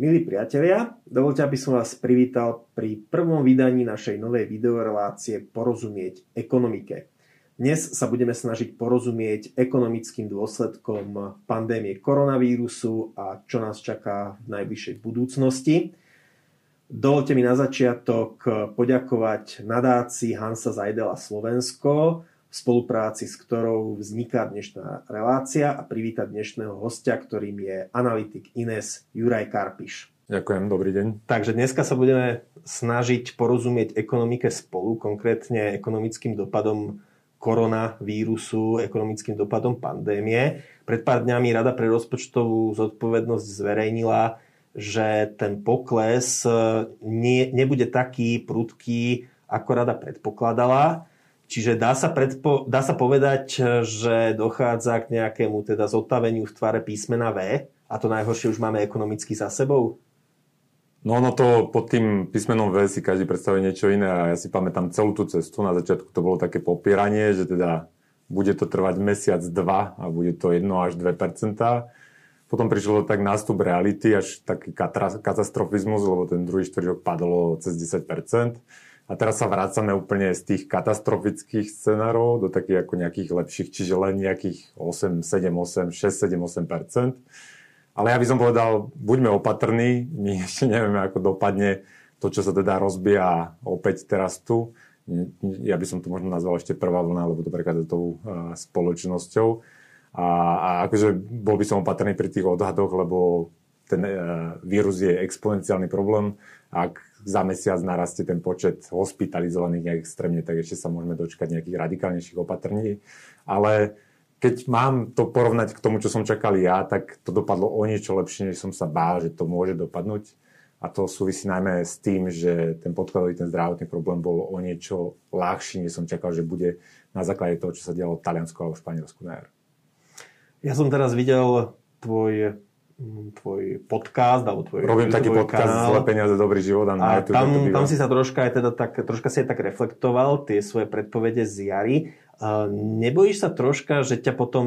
Milí priatelia, dovolte, aby som vás privítal pri prvom vydaní našej novej videorelácie Porozumieť ekonomike. Dnes sa budeme snažiť porozumieť ekonomickým dôsledkom pandémie koronavírusu a čo nás čaká v najbližšej budúcnosti. Dovolte mi na začiatok poďakovať nadácii Hansa Zajdela Slovensko, spolupráci s ktorou vzniká dnešná relácia a privítať dnešného hostia, ktorým je analytik Ines Juraj Karpiš. Ďakujem, dobrý deň. Takže dneska sa budeme snažiť porozumieť ekonomike spolu, konkrétne ekonomickým dopadom koronavírusu, ekonomickým dopadom pandémie. Pred pár dňami Rada pre rozpočtovú zodpovednosť zverejnila, že ten pokles nie, nebude taký prudký, ako rada predpokladala Čiže dá sa, predpo, dá sa povedať, že dochádza k nejakému teda zotaveniu v tvare písmena V a to najhoršie už máme ekonomicky za sebou? No ono to pod tým písmenom V si každý predstavuje niečo iné a ja si pamätám celú tú cestu. Na začiatku to bolo také popieranie, že teda bude to trvať mesiac, dva a bude to 1 až 2% Potom prišlo tak nástup reality, až taký katastrofizmus, lebo ten druhý štvrťok padlo cez 10 a teraz sa vrácame úplne z tých katastrofických scenárov do takých ako nejakých lepších, čiže len nejakých 8, 7, 8, 6, 7, 8 Ale ja by som povedal, buďme opatrní, my ešte nevieme, ako dopadne to, čo sa teda rozbíja opäť teraz tu. Ja by som to možno nazval ešte prvá vlna, lebo to prechádza tou spoločnosťou. A, a akože bol by som opatrný pri tých odhadoch, lebo ten e, vírus je exponenciálny problém. Ak za mesiac narastie ten počet hospitalizovaných nejak extrémne, tak ešte sa môžeme dočkať nejakých radikálnejších opatrní. Ale keď mám to porovnať k tomu, čo som čakal ja, tak to dopadlo o niečo lepšie, než som sa bál, že to môže dopadnúť. A to súvisí najmä s tým, že ten podkladový, ten zdravotný problém bol o niečo ľahší, než som čakal, že bude na základe toho, čo sa dialo v Taliansku alebo v Španielsku na. Ja som teraz videl tvoj tvoj podcast alebo tvoj Robím taký podcast kanál. Zle peniaze, dobrý život a, a tam, tam si sa troška aj teda tak, troška si aj tak reflektoval tie svoje predpovede z jary. Uh, nebojíš sa troška, že ťa potom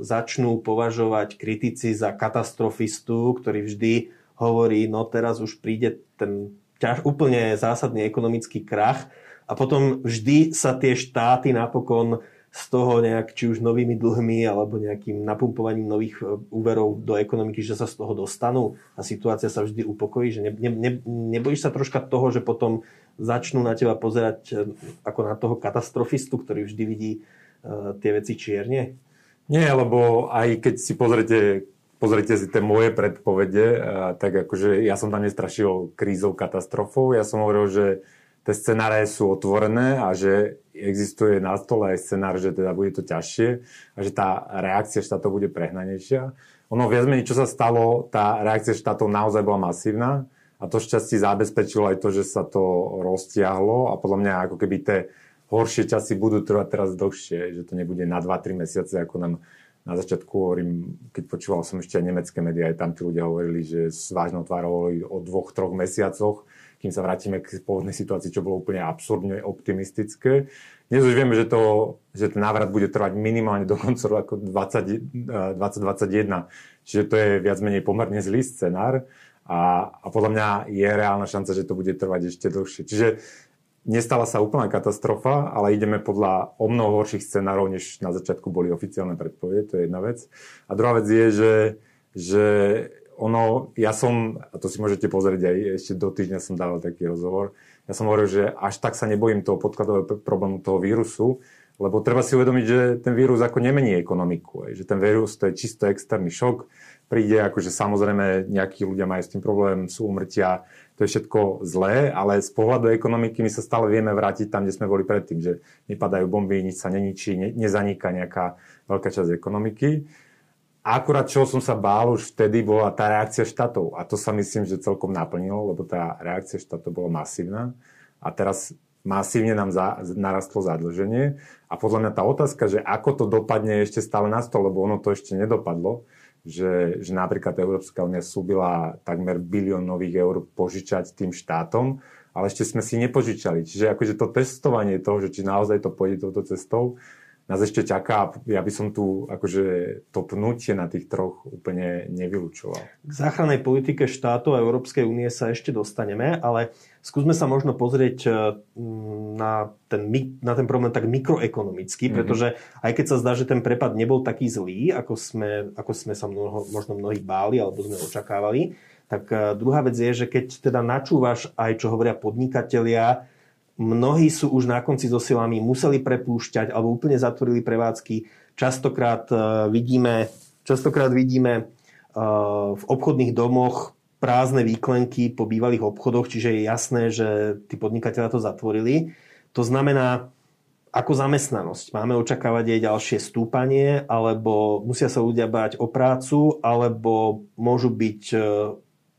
začnú považovať kritici za katastrofistu, ktorý vždy hovorí, no teraz už príde ten ťaž, úplne zásadný ekonomický krach a potom vždy sa tie štáty napokon z toho nejak, či už novými dlhmi alebo nejakým napumpovaním nových e, úverov do ekonomiky, že sa z toho dostanú a situácia sa vždy upokojí, že ne, ne, nebojíš sa troška toho, že potom začnú na teba pozerať e, ako na toho katastrofistu, ktorý vždy vidí uh, tie veci čierne? Nie, lebo aj keď si pozrete pozrite si tie moje predpovede, tak akože ja som tam nestrašil krízou, katastrofou. Ja som hovoril, že tie scenáre sú otvorené a že existuje na stole aj scenár, že teda bude to ťažšie a že tá reakcia štátov bude prehnanejšia. Ono viac menej, čo sa stalo, tá reakcia štátov naozaj bola masívna a to šťastie zabezpečilo aj to, že sa to roztiahlo a podľa mňa ako keby tie horšie časy budú trvať teraz dlhšie, že to nebude na 2-3 mesiace, ako nám na začiatku hovorím, keď počúval som ešte aj nemecké médiá, aj tam tí ľudia hovorili, že s vážnou tvárou o dvoch, troch mesiacoch kým sa vrátime k pôvodnej situácii, čo bolo úplne absurdne optimistické. Dnes už vieme, že, to, že ten návrat bude trvať minimálne do konca roku 20, 2021. Čiže to je viac menej pomerne zlý scenár a, a podľa mňa je reálna šanca, že to bude trvať ešte dlhšie. Čiže nestala sa úplná katastrofa, ale ideme podľa o mnoho horších scenárov, než na začiatku boli oficiálne predpovede, to je jedna vec. A druhá vec je, že, že ono, ja som, a to si môžete pozrieť aj ešte do týždňa som dával taký rozhovor, ja som hovoril, že až tak sa nebojím toho podkladového problému toho vírusu, lebo treba si uvedomiť, že ten vírus ako nemení ekonomiku, že ten vírus to je čisto externý šok, príde, akože samozrejme nejakí ľudia majú s tým problém, sú umrtia, to je všetko zlé, ale z pohľadu ekonomiky my sa stále vieme vrátiť tam, kde sme boli predtým, že nepadajú bomby, nič sa neničí, ne, nezaniká nejaká veľká časť ekonomiky. A akurát čo som sa bál už vtedy bola tá reakcia štátov. A to sa myslím, že celkom naplnilo, lebo tá reakcia štátov bola masívna. A teraz masívne nám za, narastlo zadlženie. A podľa mňa tá otázka, že ako to dopadne ešte stále na stole, lebo ono to ešte nedopadlo, že, že napríklad Európska únia súbila takmer bilión nových eur požičať tým štátom, ale ešte sme si nepožičali. Čiže akože to testovanie toho, že či naozaj to pôjde touto cestou, nás ešte čaká. Ja by som tu akože to pnutie na tých troch úplne nevylučoval. K záchrannej politike štátov a Európskej únie sa ešte dostaneme, ale skúsme sa možno pozrieť e, na ten, na ten problém tak mikroekonomicky, mm-hmm. pretože aj keď sa zdá, že ten prepad nebol taký zlý, ako sme, ako sme sa mnoho, možno mnohí báli alebo sme očakávali, tak e, druhá vec je, že keď teda načúvaš aj, čo hovoria podnikatelia, Mnohí sú už na konci so silami, museli prepúšťať alebo úplne zatvorili prevádzky. Častokrát e, vidíme, častokrát vidíme e, v obchodných domoch prázdne výklenky po bývalých obchodoch, čiže je jasné, že tí podnikatelia to zatvorili. To znamená, ako zamestnanosť. Máme očakávať jej ďalšie stúpanie, alebo musia sa ľudia báť o prácu, alebo môžu byť, e,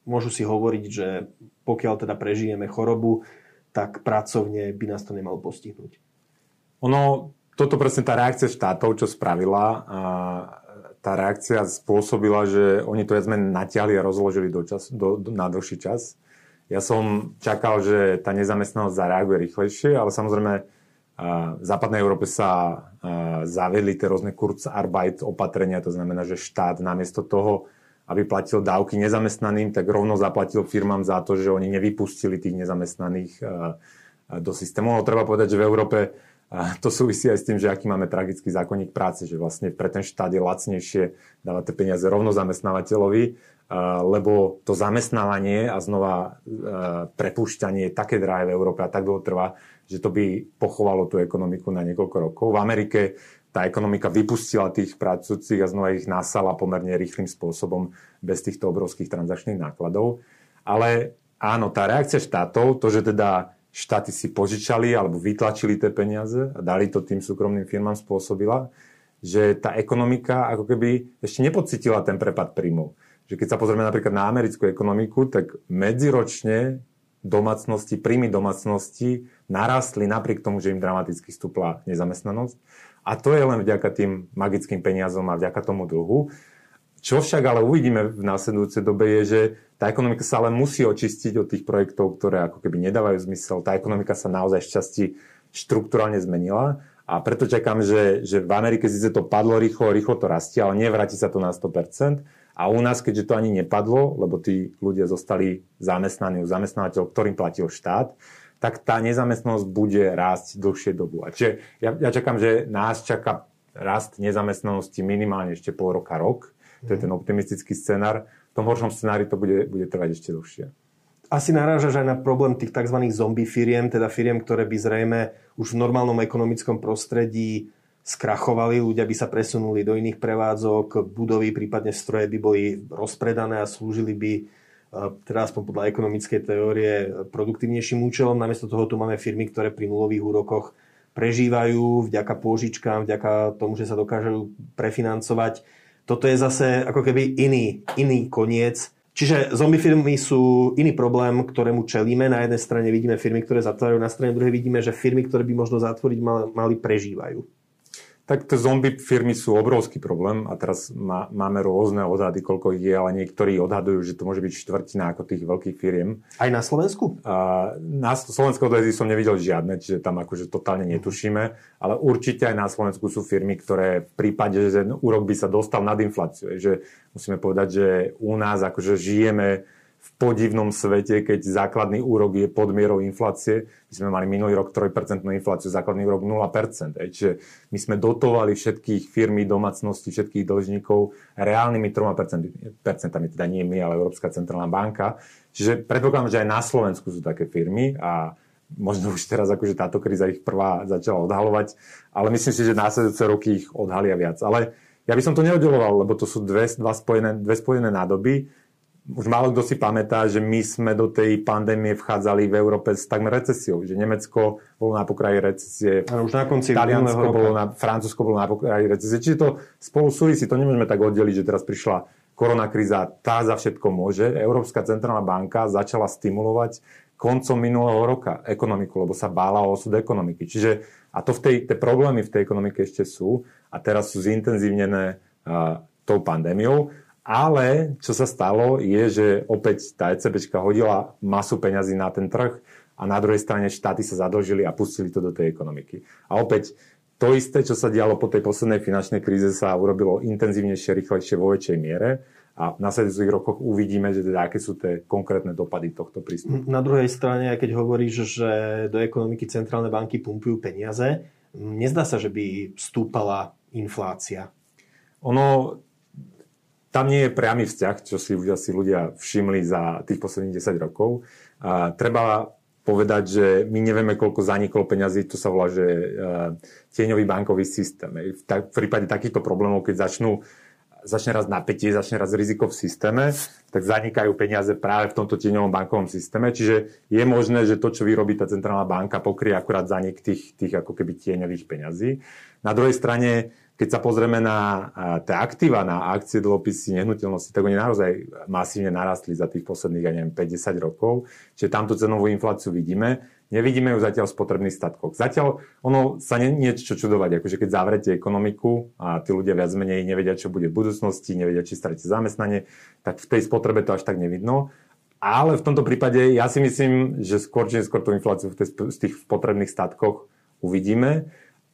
môžu si hovoriť, že pokiaľ teda prežijeme chorobu, tak pracovne by nás to nemalo postihnúť. Ono, toto presne tá reakcia štátov, čo spravila, a tá reakcia spôsobila, že oni to sme natiahli a rozložili do čas, do, do, na dlhší čas. Ja som čakal, že tá nezamestnanosť zareaguje rýchlejšie, ale samozrejme v západnej Európe sa zavedli tie rôzne Kurzarbeit opatrenia, to znamená, že štát namiesto toho, aby platil dávky nezamestnaným, tak rovno zaplatil firmám za to, že oni nevypustili tých nezamestnaných eh, eh, do systému. No, treba povedať, že v Európe eh, to súvisí aj s tým, že aký máme tragický zákonník práce, že vlastne pre ten štát je lacnejšie dávať tie peniaze rovno zamestnávateľovi, lebo to zamestnávanie a znova prepúšťanie je také drahé v Európe a tak dlho trvá, že to by pochovalo tú ekonomiku na niekoľko rokov. V Amerike tá ekonomika vypustila tých pracujúcich a znova ich nasala pomerne rýchlým spôsobom bez týchto obrovských transakčných nákladov. Ale áno, tá reakcia štátov, to, že teda štáty si požičali alebo vytlačili tie peniaze a dali to tým súkromným firmám, spôsobila, že tá ekonomika ako keby ešte nepocitila ten prepad príjmov. Že keď sa pozrieme napríklad na americkú ekonomiku, tak medziročne domácnosti, príjmy domácnosti narastli napriek tomu, že im dramaticky stúpla nezamestnanosť. A to je len vďaka tým magickým peniazom a vďaka tomu dlhu. Čo však ale uvidíme v následujúcej dobe je, že tá ekonomika sa ale musí očistiť od tých projektov, ktoré ako keby nedávajú zmysel. Tá ekonomika sa naozaj šťastí štruktúralne zmenila a preto čakám, že, že v Amerike síce to padlo rýchlo, rýchlo to rastie, ale nevráti sa to na 100%. A u nás, keďže to ani nepadlo, lebo tí ľudia zostali zamestnaní u zamestnávateľov, ktorým platil štát, tak tá nezamestnanosť bude rásť dlhšie dobu. A čiže ja, ja čakám, že nás čaká rast nezamestnanosti minimálne ešte pol roka, rok. To je ten optimistický scenár. V tom horšom scenári to bude, bude trvať ešte dlhšie. Asi narážaš aj na problém tých tzv. zombie firiem, teda firiem, ktoré by zrejme už v normálnom ekonomickom prostredí skrachovali, ľudia by sa presunuli do iných prevádzok, budovy, prípadne stroje by boli rozpredané a slúžili by teda aspoň podľa ekonomickej teórie produktívnejším účelom. Namiesto toho tu máme firmy, ktoré pri nulových úrokoch prežívajú vďaka pôžičkám, vďaka tomu, že sa dokážu prefinancovať. Toto je zase ako keby iný, iný koniec. Čiže zombie firmy sú iný problém, ktorému čelíme. Na jednej strane vidíme firmy, ktoré zatvárajú, na strane druhej vidíme, že firmy, ktoré by možno zatvoriť mali prežívajú. Tak tie zombie firmy sú obrovský problém a teraz má, máme rôzne odhady, koľko ich je, ale niektorí odhadujú, že to môže byť štvrtina ako tých veľkých firiem. Aj na Slovensku? A, na Slovensku odhady som nevidel žiadne, čiže tam akože totálne netušíme, ale určite aj na Slovensku sú firmy, ktoré v prípade, že ten úrok by sa dostal nad infláciu, že musíme povedať, že u nás akože žijeme v podivnom svete, keď základný úrok je pod mierou inflácie. My sme mali minulý rok 3% infláciu, základný úrok 0%. Čiže my sme dotovali všetkých firmy, domácnosti, všetkých dlžníkov reálnymi 3%, percentami, teda nie my, ale Európska centrálna banka. Čiže predpokladám, že aj na Slovensku sú také firmy a možno už teraz akože táto kríza ich prvá začala odhalovať, ale myslím si, že následujúce roky ich odhalia viac. Ale ja by som to neoddeloval, lebo to sú dve, dva spojené, dve spojené nádoby už málo kto si pamätá, že my sme do tej pandémie vchádzali v Európe s takmer recesiou, že Nemecko bolo na pokraji recesie, ano, už na konci Taliansko bolo na, Francúzsko bolo na pokraji recesie. Čiže to spolu súvisí, to nemôžeme tak oddeliť, že teraz prišla koronakríza, tá za všetko môže. Európska centrálna banka začala stimulovať koncom minulého roka ekonomiku, lebo sa bála o osud ekonomiky. Čiže, a to v tej, tie problémy v tej ekonomike ešte sú a teraz sú zintenzívnené uh, tou pandémiou. Ale čo sa stalo je, že opäť tá ECBčka hodila masu peňazí na ten trh a na druhej strane štáty sa zadlžili a pustili to do tej ekonomiky. A opäť to isté, čo sa dialo po tej poslednej finančnej kríze, sa urobilo intenzívnejšie, rýchlejšie vo väčšej miere a v nasledujúcich rokoch uvidíme, že teda aké sú tie konkrétne dopady tohto prístupu. Na druhej strane, keď hovoríš, že do ekonomiky centrálne banky pumpujú peniaze, nezdá sa, že by stúpala inflácia. Ono, tam nie je priamy vzťah, čo si už asi ľudia všimli za tých posledných 10 rokov. A treba povedať, že my nevieme, koľko zaniklo peňazí, to sa volá, že uh, tieňový bankový systém. V, ta, v prípade takýchto problémov, keď začnú začne raz napätie, začne raz riziko v systéme, tak zanikajú peniaze práve v tomto tieňovom bankovom systéme. Čiže je možné, že to, čo vyrobí tá centrálna banka, pokrie akurát zanik tých, tých ako keby tieňových peňazí. Na druhej strane keď sa pozrieme na tie aktíva, na akcie, dlhopisy, nehnuteľnosti, tak oni naozaj masívne narastli za tých posledných, ja neviem, 50 rokov. Čiže tamto cenovú infláciu vidíme. Nevidíme ju zatiaľ v spotrebných statkoch. Zatiaľ ono sa nie, niečo čudovať, akože keď zavrete ekonomiku a tí ľudia viac menej nevedia, čo bude v budúcnosti, nevedia, či stratíte zamestnanie, tak v tej spotrebe to až tak nevidno. Ale v tomto prípade ja si myslím, že skôr či skôr tú infláciu v, tej, v tých potrebných statkoch uvidíme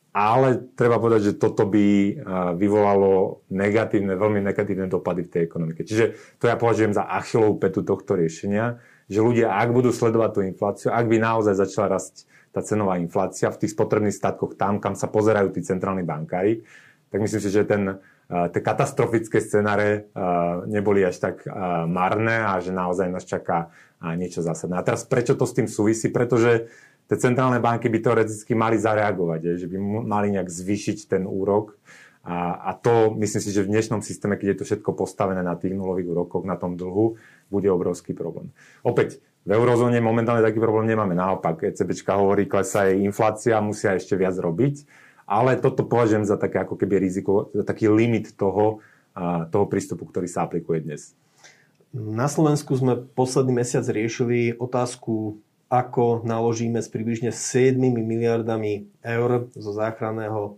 ale treba povedať, že toto by vyvolalo negatívne, veľmi negatívne dopady v tej ekonomike. Čiže to ja považujem za achilovú petu tohto riešenia, že ľudia, ak budú sledovať tú infláciu, ak by naozaj začala rásť tá cenová inflácia v tých spotrebných statkoch tam, kam sa pozerajú tí centrálni bankári, tak myslím si, že ten, tie katastrofické scenáre neboli až tak marné a že naozaj nás čaká niečo zásadné. A teraz prečo to s tým súvisí? Pretože tie centrálne banky by teoreticky mali zareagovať, že by mali nejak zvýšiť ten úrok. A, a to myslím si, že v dnešnom systéme, keď je to všetko postavené na tých nulových úrokoch, na tom dlhu, bude obrovský problém. Opäť, v eurozóne momentálne taký problém nemáme. Naopak, ECBčka hovorí, klesá jej inflácia, musia ešte viac robiť. Ale toto považujem za také ako keby riziko, za taký limit toho, toho prístupu, ktorý sa aplikuje dnes. Na Slovensku sme posledný mesiac riešili otázku ako naložíme s približne 7 miliardami eur zo záchranného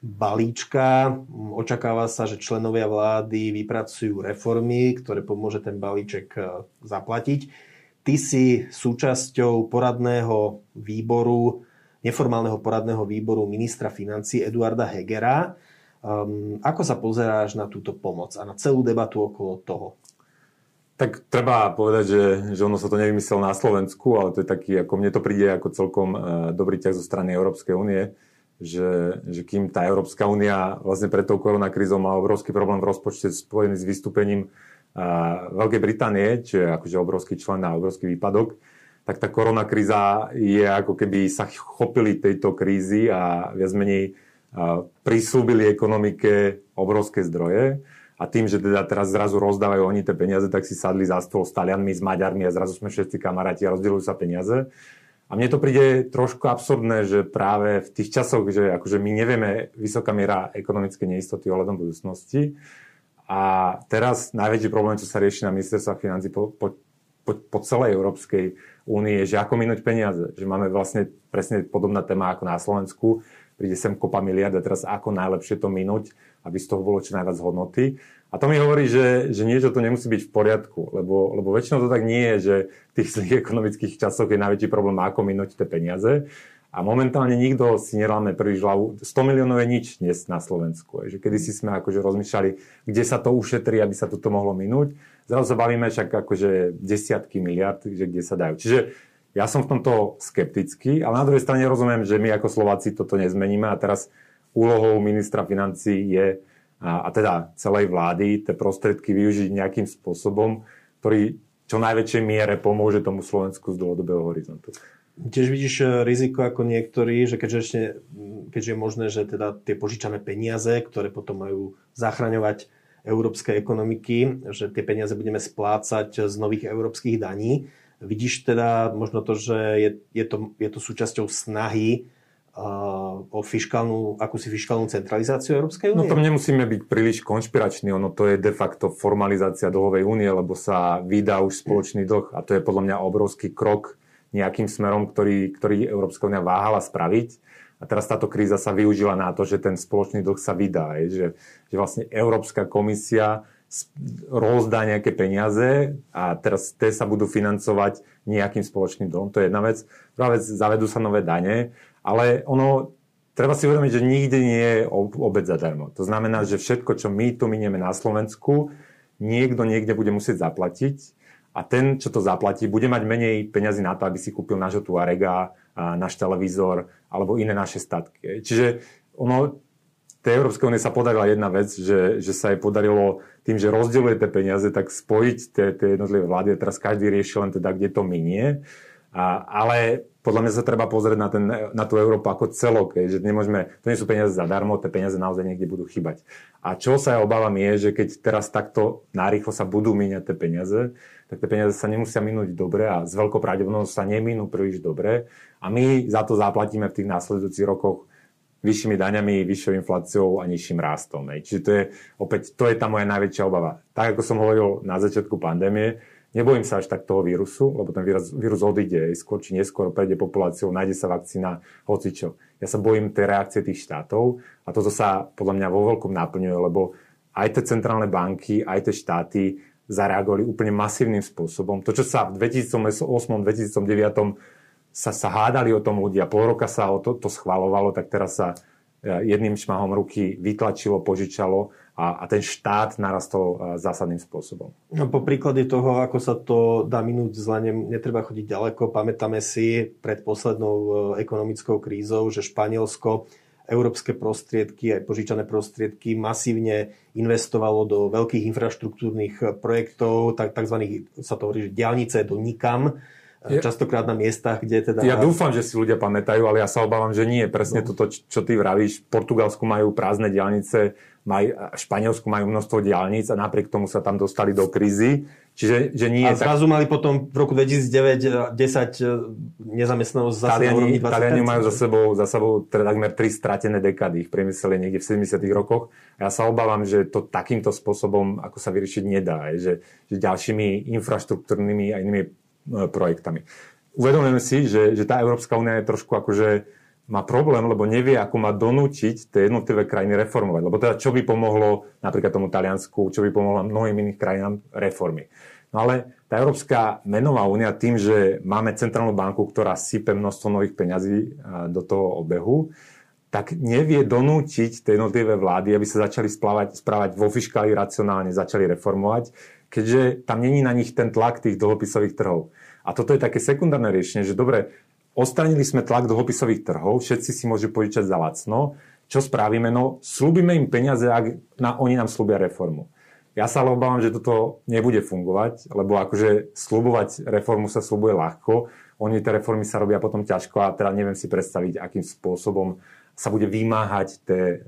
balíčka. Očakáva sa, že členovia vlády vypracujú reformy, ktoré pomôže ten balíček e, zaplatiť. Ty si súčasťou poradného výboru, neformálneho poradného výboru ministra financí Eduarda Hegera. Um, ako sa pozeráš na túto pomoc a na celú debatu okolo toho? Tak treba povedať, že, že ono sa to nevymyslel na Slovensku, ale to je taký, ako mne to príde ako celkom uh, dobrý ťah zo strany Európskej únie, že, že kým tá Európska únia vlastne pred tou koronakrízou má obrovský problém v rozpočte spojený s vystúpením uh, Veľkej Británie, čo je akože obrovský člen a obrovský výpadok, tak tá koronakríza je ako keby sa chopili tejto krízy a viac menej uh, prislúbili ekonomike obrovské zdroje a tým, že teda teraz zrazu rozdávajú oni tie peniaze, tak si sadli za stôl s Talianmi, s Maďarmi a zrazu sme všetci kamaráti a rozdielujú sa peniaze. A mne to príde trošku absurdné, že práve v tých časoch, že akože my nevieme vysoká miera ekonomické neistoty ohľadom budúcnosti a teraz najväčší problém, čo sa rieši na ministerstva financí po, po, po, po celej Európskej únie, je, že ako minúť peniaze. Že máme vlastne presne podobná téma ako na Slovensku, príde sem kopa miliard a teraz ako najlepšie to minúť, aby z toho bolo čo najviac hodnoty. A to mi hovorí, že, že niečo to nemusí byť v poriadku, lebo, lebo väčšinou to tak nie je, že v tých zlých ekonomických časoch je najväčší problém, ako minúť tie peniaze. A momentálne nikto si neráme príliš hlavu. 100 miliónov je nič dnes na Slovensku. Že kedy si sme akože rozmýšľali, kde sa to ušetrí, aby sa toto mohlo minúť. Zrazu sa bavíme však akože desiatky miliard, že kde sa dajú. Čiže ja som v tomto skeptický, ale na druhej strane rozumiem, že my ako Slováci toto nezmeníme a teraz úlohou ministra financí je a, a teda celej vlády tie prostriedky využiť nejakým spôsobom, ktorý čo najväčšej miere pomôže tomu Slovensku z dlhodobého horizontu. Tiež vidíš e, riziko ako niektorí, že keďže, ešte, keďže je možné, že teda tie požičané peniaze, ktoré potom majú zachraňovať európske ekonomiky, že tie peniaze budeme splácať z nových európskych daní, Vidíš teda možno to, že je, je, to, je to súčasťou snahy uh, o fiskálnu, akúsi fiskálnu centralizáciu Európskej únie? No to nemusíme byť príliš konšpirační, ono to je de facto formalizácia dlhovej únie, lebo sa vydá už spoločný dlh a to je podľa mňa obrovský krok nejakým smerom, ktorý, ktorý Európska únia váhala spraviť. A teraz táto kríza sa využila na to, že ten spoločný dlh sa vydá. Že, že vlastne Európska komisia rozdá nejaké peniaze a teraz tie sa budú financovať nejakým spoločným dlhom. To je jedna vec. Druhá vec, zavedú sa nové dane, ale ono treba si uvedomiť, že nikdy nie je obec zadarmo. To znamená, že všetko, čo my tu minieme na Slovensku, niekto niekde bude musieť zaplatiť a ten, čo to zaplatí, bude mať menej peňazí na to, aby si kúpil nášho Tuarega, náš televízor alebo iné naše statky. Čiže ono, tej Európskej únie sa podarila jedna vec, že, že sa jej podarilo tým, že rozdeľuje tie peniaze, tak spojiť tie, tie jednotlivé vlády. Teraz každý rieši len teda, kde to minie. A, ale podľa mňa sa treba pozrieť na, ten, na tú Európu ako celok, že nemôžeme, to nie sú peniaze zadarmo, tie peniaze naozaj niekde budú chýbať. A čo sa ja obávam je, že keď teraz takto narýchlo sa budú míňať tie peniaze, tak tie peniaze sa nemusia minúť dobre a s veľkou pravdepodobnosťou sa nemínú príliš dobre a my za to zaplatíme v tých následujúcich rokoch vyššími daňami, vyššou infláciou a nižším rastom. Čiže to je opäť, to je tá moja najväčšia obava. Tak ako som hovoril na začiatku pandémie, Nebojím sa až tak toho vírusu, lebo ten vírus, vírus odíde skôr či neskôr, prejde populáciou, nájde sa vakcína, hocičo. Ja sa bojím tej reakcie tých štátov a toto sa podľa mňa vo veľkom naplňuje, lebo aj tie centrálne banky, aj tie štáty zareagovali úplne masívnym spôsobom. To, čo sa v 2008-2009 sa, sa hádali o tom ľudia, pol roka sa o to, to schvalovalo, tak teraz sa e, jedným šmahom ruky vytlačilo, požičalo a, a ten štát narastol e, zásadným spôsobom. No, po príklade toho, ako sa to dá minúť zle, netreba chodiť ďaleko. Pamätáme si pred poslednou e, ekonomickou krízou, že Španielsko európske prostriedky, aj požičané prostriedky masívne investovalo do veľkých infraštruktúrnych projektov, tak, tzv. sa to hovorí, že diálnice do nikam, ja, častokrát na miestach, kde teda... Ja dúfam, že si ľudia pamätajú, ale ja sa obávam, že nie. Presne no. toto, čo ty vravíš. V Portugalsku majú prázdne diálnice, maj, v Španielsku majú množstvo diálnic a napriek tomu sa tam dostali do krízy. Čiže že nie a zrazu tak... mali potom v roku 2009 10 eh, nezamestnanosť zase Taliani, na úrovni 20 Taliani majú za sebou, za sebou teda takmer 3 stratené dekady. Ich priemysel je niekde v 70 rokoch. A ja sa obávam, že to takýmto spôsobom, ako sa vyriešiť nedá. Že, že ďalšími infraštruktúrnymi a inými E, projektami. Uvedomujeme si, že, že tá Európska únia je trošku akože má problém, lebo nevie, ako má donútiť tie jednotlivé krajiny reformovať. Lebo teda čo by pomohlo napríklad tomu Taliansku, čo by pomohlo mnohým iným krajinám reformy. No ale tá Európska menová únia tým, že máme centrálnu banku, ktorá sype množstvo nových peňazí e, do toho obehu, tak nevie donútiť tie jednotlivé vlády, aby sa začali splávať, správať vo fiškáli racionálne, začali reformovať, keďže tam není na nich ten tlak tých dlhopisových trhov. A toto je také sekundárne riešenie, že dobre, odstranili sme tlak dlhopisových trhov, všetci si môžu požičať za lacno, čo spravíme? No, slúbime im peniaze, ak na, oni nám slúbia reformu. Ja sa ale obávam, že toto nebude fungovať, lebo akože slúbovať reformu sa slúbuje ľahko, oni tie reformy sa robia potom ťažko a teda neviem si predstaviť, akým spôsobom sa bude vymáhať tie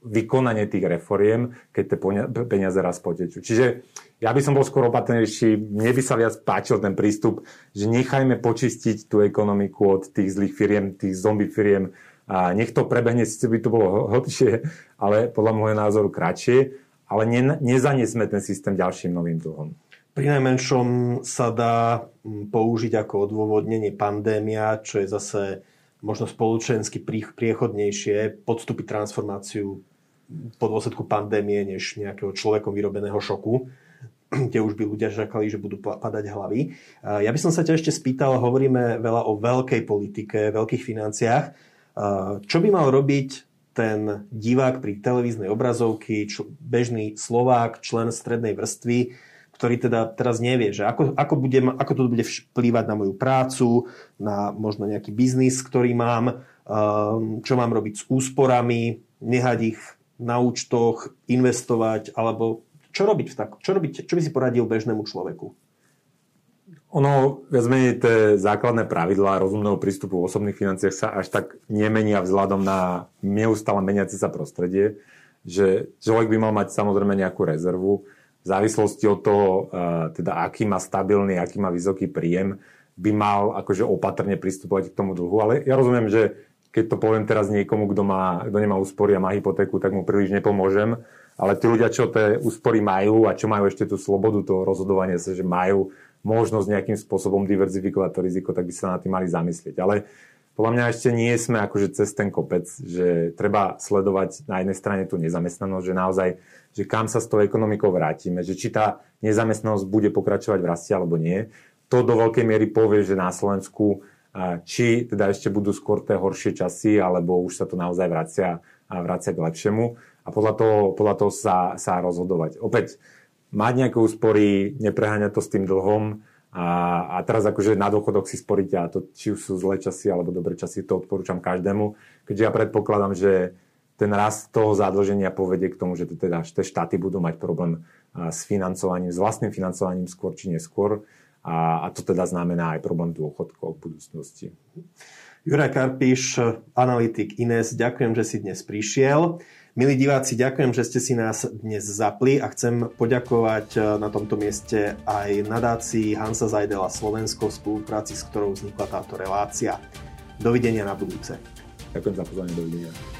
vykonanie tých reforiem, keď tie peniaze raz potečú. Čiže ja by som bol skôr opatrnejší, mne by sa viac páčil ten prístup, že nechajme počistiť tú ekonomiku od tých zlých firiem, tých zombie firiem a nech to prebehne, síce by to bolo hlbšie, ale podľa môjho názoru kratšie, ale ne, nezanesme ten systém ďalším novým dlhom. Pri najmenšom sa dá použiť ako odôvodnenie pandémia, čo je zase možno spoločensky priechodnejšie podstúpiť transformáciu po dôsledku pandémie, než nejakého človekom vyrobeného šoku kde už by ľudia čakali, že budú padať hlavy. Ja by som sa ťa ešte spýtal, hovoríme veľa o veľkej politike, veľkých financiách. Čo by mal robiť ten divák pri televíznej obrazovky, bežný Slovák, člen strednej vrstvy, ktorý teda teraz nevie, že ako, ako, budem, ako to bude vplývať na moju prácu, na možno nejaký biznis, ktorý mám, čo mám robiť s úsporami, nehať ich na účtoch, investovať, alebo čo robiť v tak, čo, robiť, čo by si poradil bežnému človeku? Ono, viac menej tie základné pravidlá rozumného prístupu v osobných financiách sa až tak nemenia vzhľadom na neustále meniace sa prostredie, že človek by mal mať samozrejme nejakú rezervu. V závislosti od toho, teda aký má stabilný, aký má vysoký príjem, by mal akože opatrne pristupovať k tomu dlhu. Ale ja rozumiem, že keď to poviem teraz niekomu, kto, má, kto nemá úspory a má hypotéku, tak mu príliš nepomôžem. Ale tí ľudia, čo tie úspory majú a čo majú ešte tú slobodu toho rozhodovania sa, že majú možnosť nejakým spôsobom diverzifikovať to riziko, tak by sa na tým mali zamyslieť. Ale podľa mňa ešte nie sme akože cez ten kopec, že treba sledovať na jednej strane tú nezamestnanosť, že naozaj, že kam sa s tou ekonomikou vrátime, že či tá nezamestnanosť bude pokračovať v raste alebo nie. To do veľkej miery povie, že na Slovensku či teda ešte budú skôr tie horšie časy, alebo už sa to naozaj vracia, vracia k lepšiemu a podľa toho, podľa toho sa, sa rozhodovať. Opäť, mať nejaké úspory, nepreháňať to s tým dlhom a, a teraz akože na dôchodok si sporíte a to či už sú zlé časy alebo dobré časy, to odporúčam každému, keďže ja predpokladám, že ten rast toho zadlženia povedie k tomu, že teda tie štáty budú mať problém s financovaním, s vlastným financovaním skôr či neskôr a, a to teda znamená aj problém dôchodkov v budúcnosti. Juraj Karpiš, analytik Ines, ďakujem, že si dnes prišiel. Milí diváci, ďakujem, že ste si nás dnes zapli a chcem poďakovať eh, na tomto mieste aj nadácii Hansa Zajdela Slovensko v spolupráci, s ktorou vznikla táto relácia. Dovidenia na budúce. Ďakujem za pozornie, dovidenia.